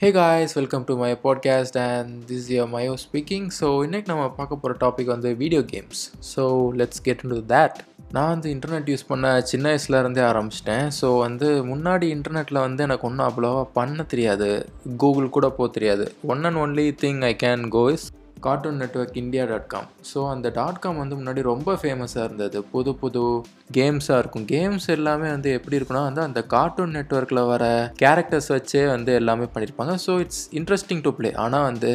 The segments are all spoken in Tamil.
Hey guys welcome to my podcast and this here Mayo speaking so இன்றைக்கி நம்ம பார்க்க போகிற டாபிக் வந்து video games so let's get to that நான் வந்து இன்டர்நெட் யூஸ் பண்ண சின்ன வயசுலேருந்தே ஆரம்பிச்சிட்டேன். ஸோ வந்து முன்னாடி இன்டர்நெட்டில் வந்து எனக்கு ஒன்றும் அவ்வளோவா பண்ண தெரியாது. கூகுள் கூட போக தெரியாது. One and only thing I can go is cartoon network India dot com so அந்த டாட் காம் வந்து முன்னாடி ரொம்ப ஃபேமஸாக இருந்தது. புது புது கேம்ஸாக இருக்கும். கேம்ஸ் எல்லாமே வந்து எப்படி இருக்குன்னா வந்து அந்த கார்ட்டூன் நெட்ஒர்க்கில் வர கேரக்டர்ஸ் வச்சே வந்து எல்லாமே பண்ணியிருப்பாங்க so it's interesting to play ஆனால் வந்து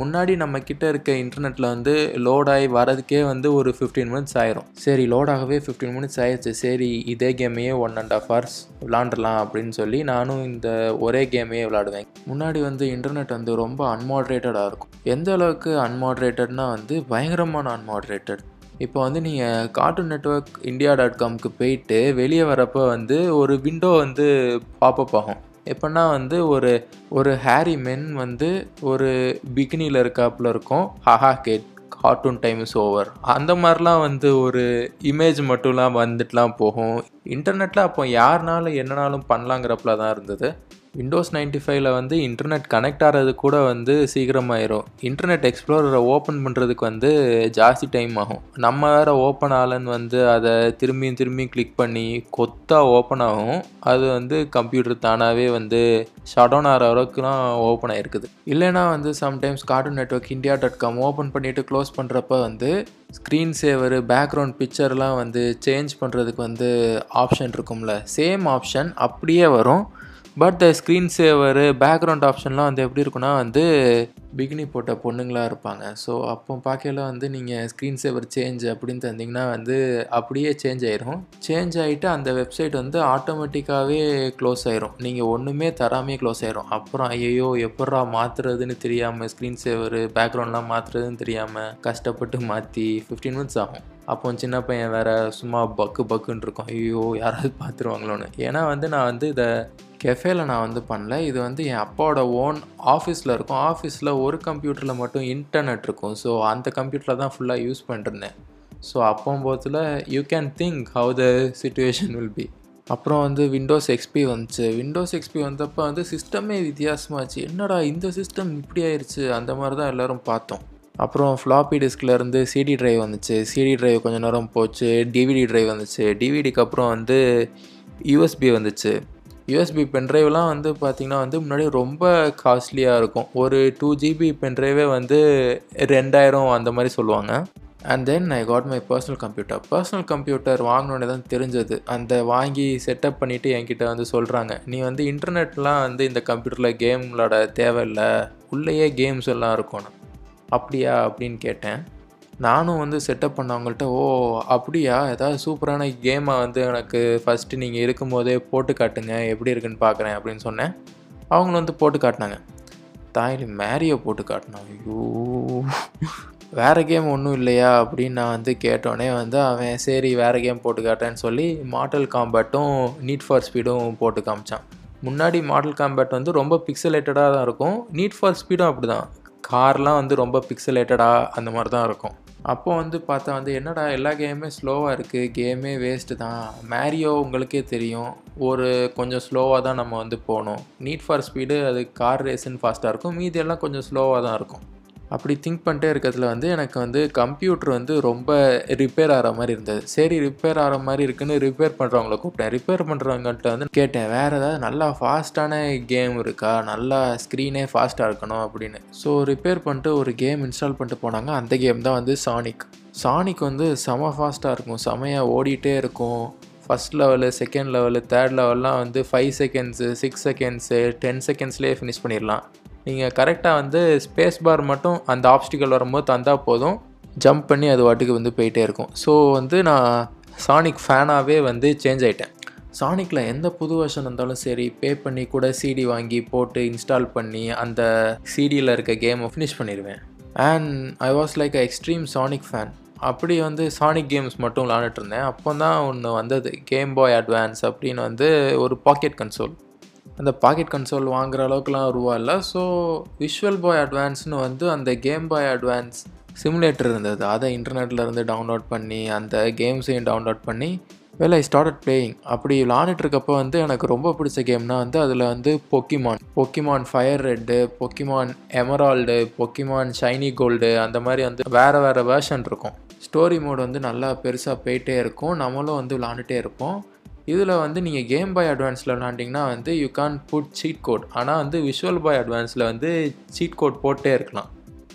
முன்னாடி நம்ம கிட்ட இருக்க இன்டர்நெட்டில் வந்து லோட் ஆகி வரதுக்கே வந்து ஒரு ஃபிஃப்டீன் மினிட்ஸ் ஆயிரும். சரி லோட் ஆகவே ஃபிஃப்டீன் மினிட்ஸ் ஆயிடுச்சு. சரி இதே கேமையே ஒன் அண்ட் ஆஃப் ஹவர்ஸ் விளாண்டுலாம் அப்படின்னு சொல்லி நானும் இந்த ஒரே கேமையே விளாடுவேன். முன்னாடி வந்து இன்டர்நெட் வந்து ரொம்ப அன்மாட்ரேட்டடாக இருக்கும். எந்த அளவுக்கு அன்மாட்ரேட்டட்னா வந்து பயங்கரமான அன்மாட்ரேட்டட் இப்போ வந்து நீங்கள் கார்ட்டூன் நெட்ஒர்க் இந்தியா டாட் காம்க்கு போயிட்டு வெளியே வரப்போ வந்து ஒரு விண்டோ வந்து பாப்பப் ஆகும். எப்படின்னா வந்து ஒரு ஒரு ஹேரி மென் வந்து ஒரு பிகினியில் இருக்காப்புல இருக்கும். ஹஹா gate cartoon time is over அந்த மாதிரிலாம் வந்து ஒரு இமேஜ் மட்டும்லாம் வந்துட்டுலாம் போகும். இன்டர்நெட்டில் அப்போ யாருனாலும் என்னனாலும் பண்ணலாங்கிறப்பல தான் இருந்தது. விண்டோஸ் நைன்டி ஃபைவ்ல வந்து இன்டர்நெட் கனெக்ட் ஆகிறது கூட வந்து சீக்கிரமாயிரும். இன்டர்நெட் எக்ஸ்ப்ளோரரை ஓப்பன் பண்ணுறதுக்கு வந்து ஜாஸ்தி டைம் ஆகும். நம்ம வேறு ஓப்பன் ஆகலன்னு வந்து அதை திரும்பியும் திரும்பியும் கிளிக் பண்ணி கொத்தாக ஓப்பன் ஆகும். அது வந்து கம்ப்யூட்டர் தானாகவே வந்து ஷட் டவுன் ஆகிற அளவுக்குலாம் ஓப்பன் ஆகிருக்குது இல்லைனா வந்து sometimes cartoon network India dot com open பண்ணிவிட்டு க்ளோஸ் பண்ணுறப்ப வந்து ஸ்க்ரீன் சேவர் பேக்ரவுண்ட் பிக்சர்லாம் வந்து சேஞ்ச் பண்ணுறதுக்கு வந்து ஆப்ஷன் இருக்கும்ல. சேம் ஆப்ஷன் அப்படியே வரும். But the screen saver background ஆப்ஷன்லாம் வந்து எப்படி இருக்குன்னா வந்து பிகினி போட்ட பொண்ணுங்களாக இருப்பாங்க. ஸோ அப்போ பார்க்கல வந்து நீங்கள் ஸ்க்ரீன் சேவர் சேஞ்ச் அப்படின்னு தந்தீங்கன்னா வந்து அப்படியே சேஞ்ச் ஆயிரும். சேஞ்ச் ஆகிட்டு அந்த வெப்சைட் வந்து ஆட்டோமேட்டிக்காகவே க்ளோஸ் ஆயிரும். நீங்கள் ஒன்றுமே தராமே க்ளோஸ் ஆயிரும். அப்புறம் ஐயோ எப்பட்றா மாற்றுறதுன்னு தெரியாமல் ஸ்க்ரீன் சேவர் பேக்ரவுண்ட்லாம் மாற்றுறதுன்னு தெரியாமல் கஷ்டப்பட்டு மாற்றி ஃபிஃப்டீன் மினிட்ஸ் ஆகும். அப்போ சின்ன பையன் வேறு சும்மா பக்கு பக்குன்னு இருக்கும். ஐயோ யாராவது பார்த்துருவாங்களோன்னு ஏன்னா வந்து நான் வந்து இதை கெஃபேல நான் வந்து பண்ணல. இது வந்து என் அப்பாவோட ஓன் ஆஃபீஸில் இருக்கும். ஆஃபீஸில் ஒரு கம்ப்யூட்டரில் மட்டும் இன்டர்நெட் இருக்கும். ஸோ அந்த கம்ப்யூட்டரில் தான் ஃபுல்லாக யூஸ் பண்ணிருந்தேன் so அப்போம்போதில் you can think how the situation will be அப்புறம் வந்து விண்டோஸ் எக்ஸ்பி வந்துச்சு. விண்டோஸ் எக்ஸ்பி வந்தப்போ வந்து சிஸ்டமே வித்தியாசமாச்சு. என்னடா இந்த சிஸ்டம் இப்படி ஆயிடுச்சு அந்த மாதிரி தான் எல்லோரும் பார்த்தோம். அப்புறம் ஃப்ளாப்பி டிஸ்க்லேருந்து சிடி ட்ரைவ் வந்துச்சு. சிடி ட்ரைவ் கொஞ்சம் நேரம் போச்சு. டிவிடி ட்ரைவ் வந்துச்சு. டிவிடிக்கு அப்புறம் வந்து யூஎஸ்பி வந்துச்சு. யூஎஸ்பி பென்ட்ரைவ்லாம் வந்து பார்த்திங்கன்னா வந்து முன்னாடி ரொம்ப காஸ்ட்லியாக இருக்கும். ஒரு டூ ஜிபி பென்ட்ரைவே வந்து ரெண்டாயிரம் அந்த மாதிரி சொல்லுவாங்க. And then I got my personal computer personal computer வாங்கினோடனே தான் தெரிஞ்சது. அந்த வாங்கி செட்டப் பண்ணிவிட்டு என்கிட்ட வந்து சொல்கிறாங்க நீ வந்து இன்டர்நெட்லாம் வந்து இந்த கம்ப்யூட்டரில் கேம் விளாட தேவையில்லை. உள்ளேயே கேம்ஸ் எல்லாம் இருக்கணும் அப்படியா அப்படின்னு கேட்டேன். நானும் வந்து செட்டப் பண்ணவங்கள்ட்ட ஓ அப்படியா? ஏதாவது சூப்பரான கேமை வந்து எனக்கு ஃபஸ்ட்டு நீங்கள் இருக்கும்போதே போட்டு காட்டுங்க. எப்படி இருக்குன்னு பார்க்குறேன் அப்படின்னு சொன்னேன். அவங்களும் வந்து போட்டு காட்டினாங்க. தாயில் மேரியை போட்டு காட்டினான் ஐயோ வேறு கேம் ஒன்றும் இல்லையா? அப்படின்னு நான் வந்து கேட்டோடனே வந்து அவன் சரி வேறு கேம் போட்டு காட்டேன்னு சொல்லி மாடல் காம்பேட்டும் நீட் ஃபார் ஸ்பீடும் போட்டு காமிச்சான். முன்னாடி மாடல் காம்பேட் வந்து ரொம்ப பிக்சலேட்டடாக தான் இருக்கும். நீட் ஃபார் ஸ்பீடும் அப்படி தான் கார்லாம் வந்து ரொம்ப பிக்சலேட்டடாக அந்த மாதிரி தான் இருக்கும். அப்போது வந்து பார்த்தா வந்து என்னடா எல்லா கேமுமே ஸ்லோவாக இருக்குது கேமே வேஸ்ட்டு தான். மேரியோ உங்களுக்கே தெரியும். ஒரு கொஞ்சம் ஸ்லோவாக தான் நம்ம வந்து போகணும். நீட் ஃபார் ஸ்பீடு அது கார் ரேஸுன்னு ஃபாஸ்ட்டாக இருக்கும். மீதி எல்லாம் கொஞ்சம் ஸ்லோவாக தான் இருக்கும். அப்படி திங்க் பண்ணிட்டே இருக்கிறதுல வந்து எனக்கு வந்து கம்ப்யூட்டர் வந்து ரொம்ப ரிப்பேர் ஆகிற மாதிரி இருந்தது. சரி ரிப்பேர் ஆகிற மாதிரி இருக்குன்னு ரிப்பேர் பண்ணுறவங்கள கூப்பிட்டேன். ரிப்பேர் பண்ணுறவங்கள்ட்ட வந்து கேட்டேன் வேறு ஏதாவது நல்லா ஃபாஸ்ட்டான கேம் இருக்கா? நல்லா ஸ்க்ரீனே ஃபாஸ்ட்டாக இருக்கணும் அப்படின்னு. ஸோ ரிப்பேர் பண்ணிட்டு ஒரு கேம் இன்ஸ்டால் பண்ணிட்டு போனாங்க. அந்த கேம் தான் வந்து சானிக் சானிக் வந்து செம ஃபாஸ்ட்டாக இருக்கும். செமையாக ஓடிட்டே இருக்கும். First level second level third லெவல்லாம் வந்து five seconds six seconds ten செகண்ட்ஸ்லேயே finish பண்ணிடலாம். நீங்கள் கரெக்டாக வந்து ஸ்பேஸ் பார் மட்டும் அந்த ஆப்ஸ்டிக்கல் வரும்போது தந்தால் போதும். ஜம்ப் பண்ணி அது வாட்டுக்கு வந்து போயிட்டே இருக்கும். ஸோ வந்து நான் சானிக் ஃபேனாகவே வந்து சேஞ்ச் ஆகிட்டேன் சானிக்கில் எந்த புது வருஷன் இருந்தாலும் சரி பே பண்ணி கூட சிடி வாங்கி போட்டு இன்ஸ்டால் பண்ணி அந்த சிடியில் இருக்க கேமை ஃபினிஷ் பண்ணிடுவேன் and I was like a extreme Sonic fan அப்படி வந்து சானிக் கேம்ஸ் மட்டும் விளாண்டுட்டு இருந்தேன். அப்போ தான் ஒன்று வந்தது. கேம் பாய் அட்வான்ஸ் அப்படின்னு வந்து ஒரு பாக்கெட் கன்சோல் அந்த பாக்கெட் கன்சோல் வாங்குற அளவுக்குலாம் ரூபா இல்லை. ஸோ விஷுவல் பாய் அட்வான்ஸ்னு வந்து அந்த கேம் பாய் அட்வான்ஸ் சிமுலேட்டர் இருந்தது. அதை இன்டர்நெட்டில் இருந்து டவுன்லோட் பண்ணி அந்த கேம்ஸையும் டவுன்லோட் பண்ணி வெல் ஐ ஸ்டார்டட் பிளேயிங் அப்படி விளாண்டுட்டுருக்கப்போ வந்து எனக்கு ரொம்ப பிடிச்ச கேம்னா வந்து அதில் வந்து Pokemon Pokemon fire red Pokemon emerald Pokemon shiny gold அந்த மாதிரி வந்து வேறு வேறு வேர்ஷன் இருக்கும். ஸ்டோரி மோட் வந்து நல்லா பெருசாக போயிட்டே இருக்கும். நம்மளும் வந்து விளாண்டுட்டே இருப்போம். இதில் வந்து நீங்கள் கேம் பாய் அட்வான்ஸில் விளாண்டிங்கன்னா வந்து you can put cheat code ஆனால் வந்து விஷுவல் பாய் அட்வான்ஸில் வந்து சீட் கோட் போட்டே இருக்கலாம்.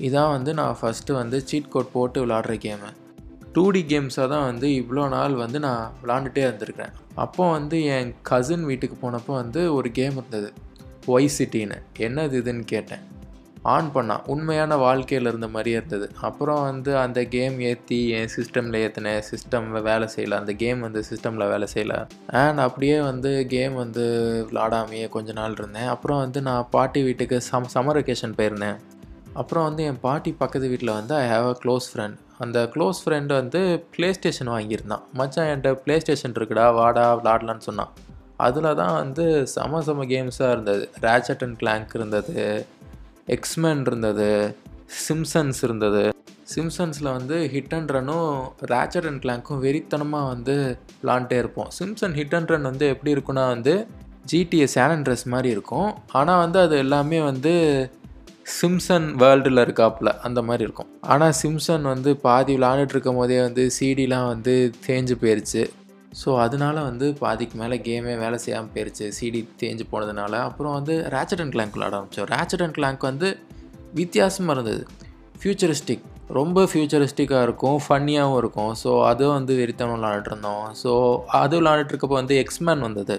இதான் வந்து நான் ஃபஸ்ட்டு வந்து சீட் கோட் போட்டு விளாட்ற கேமு டூ டி கேம்ஸாக தான் வந்து இவ்வளோ நாள் வந்து நான் விளாண்டுட்டே இருந்திருக்கிறேன். அப்போ வந்து என் கசின் வீட்டுக்கு போனப்போ வந்து ஒரு கேம் இருந்தது. ஒய் சிட்டின்னு என்னது இதுன்னு கேட்டேன். ஆன் பண்ணான் உண்மையான வாழ்க்கையில் இருந்த மாதிரியே இருந்தது. அப்புறம் வந்து அந்த கேம் ஏற்றி என் சிஸ்டமில் ஏற்றினேன் சிஸ்டமில் வேலை செய்யலை. அந்த கேம் வந்து சிஸ்டமில் வேலை செய்யலை. அண்ட் அப்படியே வந்து கேம் வந்து விளாடாமையே கொஞ்ச நாள் இருந்தேன். அப்புறம் வந்து நான் பாட்டி வீட்டுக்கு சம் சம்மர் வெக்கேஷன் போயிருந்தேன். அப்புறம் வந்து என் பாட்டி பக்கத்து வீட்டில் வந்து I have a close friend அந்த க்ளோஸ் ஃப்ரெண்டு வந்து ப்ளே ஸ்டேஷன் வாங்கியிருந்தான். மச்சான் என்கிட்ட ப்ளே ஸ்டேஷன் இருக்குடா வாடா விளாடலான்னு சொன்னான். அதில் தான் வந்து செம செம கேம்ஸாக இருந்தது. ரேச்சட் அண்ட் கிளாங்க் இருந்தது. எக்ஸ்மேன் இருந்தது சிம்சன்ஸ் இருந்தது. சிம்சன்ஸில் வந்து ஹிட் அண்ட் ரன்னும் ரேச்சட் அண்ட் கிளாங்க்கும் வெறித்தனமாக வந்து விளாண்டே இருப்போம். சிம்சன் ஹிட் அண்ட் ரன் வந்து எப்படி இருக்குன்னா வந்து ஜிடிஏ சேனண்ட்ரஸ் மாதிரி இருக்கும். ஆனால் வந்து அது எல்லாமே வந்து சிம்சன் வேர்ல்டில் இருக்காப்புல அந்த மாதிரி இருக்கும். ஆனால் சிம்சன் வந்து பாதி விளாண்டுட்டு இருக்கும் போதே வந்து சிடிலாம் வந்து தேஞ்சு போயிருச்சு. ஸோ அதனால வந்து பாதிக்கு மேலே கேமே வேலை செய்யாமல் போயிருச்சு. சிடி தேஞ்சு போனதுனால. அப்புறம் வந்து ரேச்சட் அண்ட் கிளாங்க் விளாட ஆரம்பித்தோம் ரேச்சட் அண்ட் கிளாங்க் வந்து வித்தியாசமாக இருந்தது. ஃப்யூச்சரிஸ்டிக் ரொம்ப ஃப்யூச்சரிஸ்டிக்காக இருக்கும். ஃபன்னியாகவும் இருக்கும். ஸோ அதுவும் வந்து வெறித்தனம் விளாண்டுட்டு இருந்தோம். ஸோ அது விளாண்டுட்டு இருக்கப்போ வந்து எக்ஸ்மேன் வந்தது.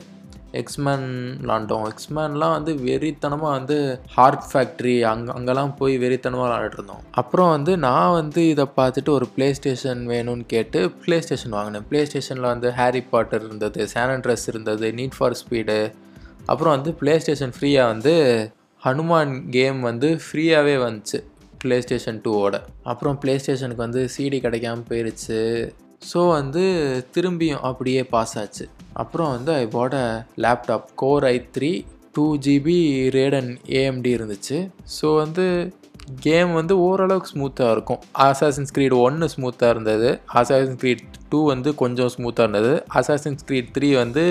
எக்ஸ்மேன் விளாண்டோம். எக்ஸ்மேன்லாம் வந்து வெறித்தனமாக வந்து ஹார்ட் ஃபேக்ட்ரி அங்கே அங்கெல்லாம் போய் வெறித்தனமாக விளாண்டுருந்தோம் அப்புறம் வந்து நான் வந்து இதை பார்த்துட்டு ஒரு ப்ளே ஸ்டேஷன் வேணும்னு கேட்டு ப்ளே ஸ்டேஷன் வாங்கினேன். ப்ளே ஸ்டேஷனில் வந்து ஹாரி பாட்டர் இருந்தது சானண்ட்ரஸ் இருந்தது நீட் ஃபார் ஸ்பீடு அப்புறம் வந்து ப்ளே ஸ்டேஷன் ஃப்ரீயாக வந்து ஹனுமான் கேம் வந்து ஃப்ரீயாகவே வந்துச்சு. ப்ளே ஸ்டேஷன் டூவோட அப்புறம் ப்ளே ஸ்டேஷனுக்கு வந்து சிடி கிடைக்காம போயிருச்சு. ஸோ வந்து திரும்பியும் அப்படியே பாஸ் ஆச்சு. அப்புறம் வந்து I laptop core i three two GB Radeon AMD இருந்துச்சு. ஸோ வந்து கேம் வந்து ஓரளவுக்கு ஸ்மூத்தாக இருக்கும். அசாசின் ஸ்க்ரீட் ஒன்று ஸ்மூத்தாக இருந்தது. அசாசின் ஸ்க்ரீட் டூ வந்து கொஞ்சம் ஸ்மூத்தாக இருந்தது. அசாசின் ஸ்க்ரீட் த்ரீ வந்து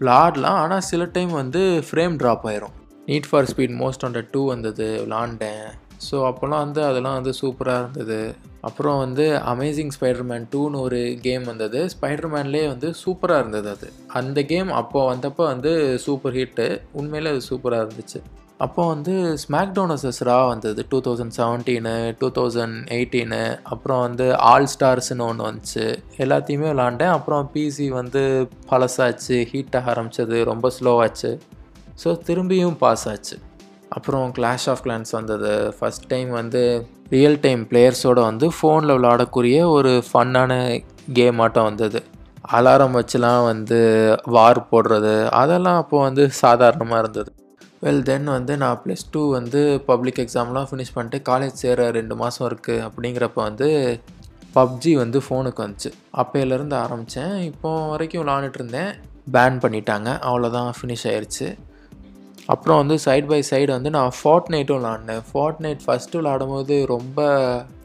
விளாடலாம். ஆனால் சில டைம் வந்து ஃப்ரேம் ட்ராப் ஆயிரும். Need for speed most hundred two வந்தது. விளாண்டேன். ஸோ அப்போல்லாம் வந்து அதெல்லாம் வந்து சூப்பராக இருந்தது. அப்புறம் வந்து அமேசிங் ஸ்பைடர்மேன் டூன்னு ஒரு கேம் வந்தது. ஸ்பைடர்மேன்லேயே வந்து சூப்பராக இருந்தது அது. அந்த கேம் அப்போ வந்தப்போ வந்து சூப்பர் ஹிட்டு உண்மையிலே அது சூப்பராக இருந்துச்சு. அப்போ வந்து ஸ்மாக் டவுனஸஸ் ரா வந்தது. Two thousand seventeen two thousand eighteen அப்புறம் வந்து ஆல் ஸ்டார்ஸ்னு ஒன்று வந்துச்சு. எல்லாத்தையுமே விளாண்டேன். அப்புறம் பிசி வந்து பழசாச்சு. ஹீட் ஆக ஆரம்பிச்சது. ரொம்ப ஸ்லோவாச்சு ஸோ திரும்பியும் பாஸ் ஆச்சு. அப்புறம் கிளாஷ் ஆஃப் கிளான்ஸ் வந்தது. ஃபஸ்ட் டைம் வந்து ரியல் டைம் பிளேயர்ஸோடு வந்து ஃபோனில் விளாடக்கூடிய ஒரு ஃபன்னான கேம் ஆட்டம் வந்தது. அலாரம் வச்சுலாம் வந்து வார் போடுறது அதெல்லாம் அப்போது வந்து சாதாரணமாக இருந்தது. வெல் தென் வந்து நான் ப்ளஸ் டூ வந்து பப்ளிக் எக்ஸாம்லாம் ஃபினிஷ் பண்ணிட்டு காலேஜ் சேர ரெண்டு மாதம் இருக்குது அப்படிங்கிறப்ப வந்து பப்ஜி வந்து ஃபோனுக்கு வந்துச்சு. அப்போலேருந்து ஆரம்பித்தேன் இப்போ வரைக்கும் விளாண்டுட்டு இருந்தேன். பேன் பண்ணிட்டாங்க. அவ்வளோதான் ஃபினிஷ் ஆயிடுச்சு அப்புறம் வந்து சைட் பை சைடு வந்து நான் ஃபார்ட் நைட்டும் விளாண்டேன். ஃபார்ட் நைட் ஃபஸ்ட்டு விளாடும் போது ரொம்ப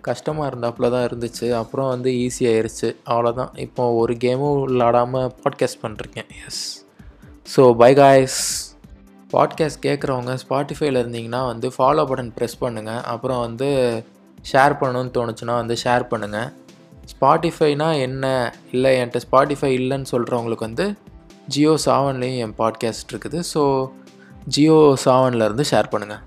கஷ்டமாக இருந்தாப்புல தான் இருந்துச்சு. அப்புறம் வந்து ஈஸியாகிருச்சு அவ்வளோதான் இப்போ ஒரு கேமும் விளாடாமல் பாட்காஸ்ட் பண்ணிருக்கேன். Yes so bye guys podcast கேட்குறவங்க ஸ்பாட்டிஃபைல இருந்தீங்கன்னா வந்து ஃபாலோ பட்டன் ப்ரெஸ் பண்ணுங்கள் அப்புறம் வந்து ஷேர் பண்ணணும்னு தோணுச்சுன்னா வந்து ஷேர் பண்ணுங்கள் ஸ்பாட்டிஃபைனா என்ன? இல்லை என்கிட்ட ஸ்பாட்டிஃபை இல்லைன்னு சொல்கிறவங்களுக்கு வந்து ஜியோ சாவன்லேயும் என் பாட்காஸ்ட் இருக்குது. ஸோ ஜியோ சாவன்லேருந்து ஷேர் பண்ணுங்கள்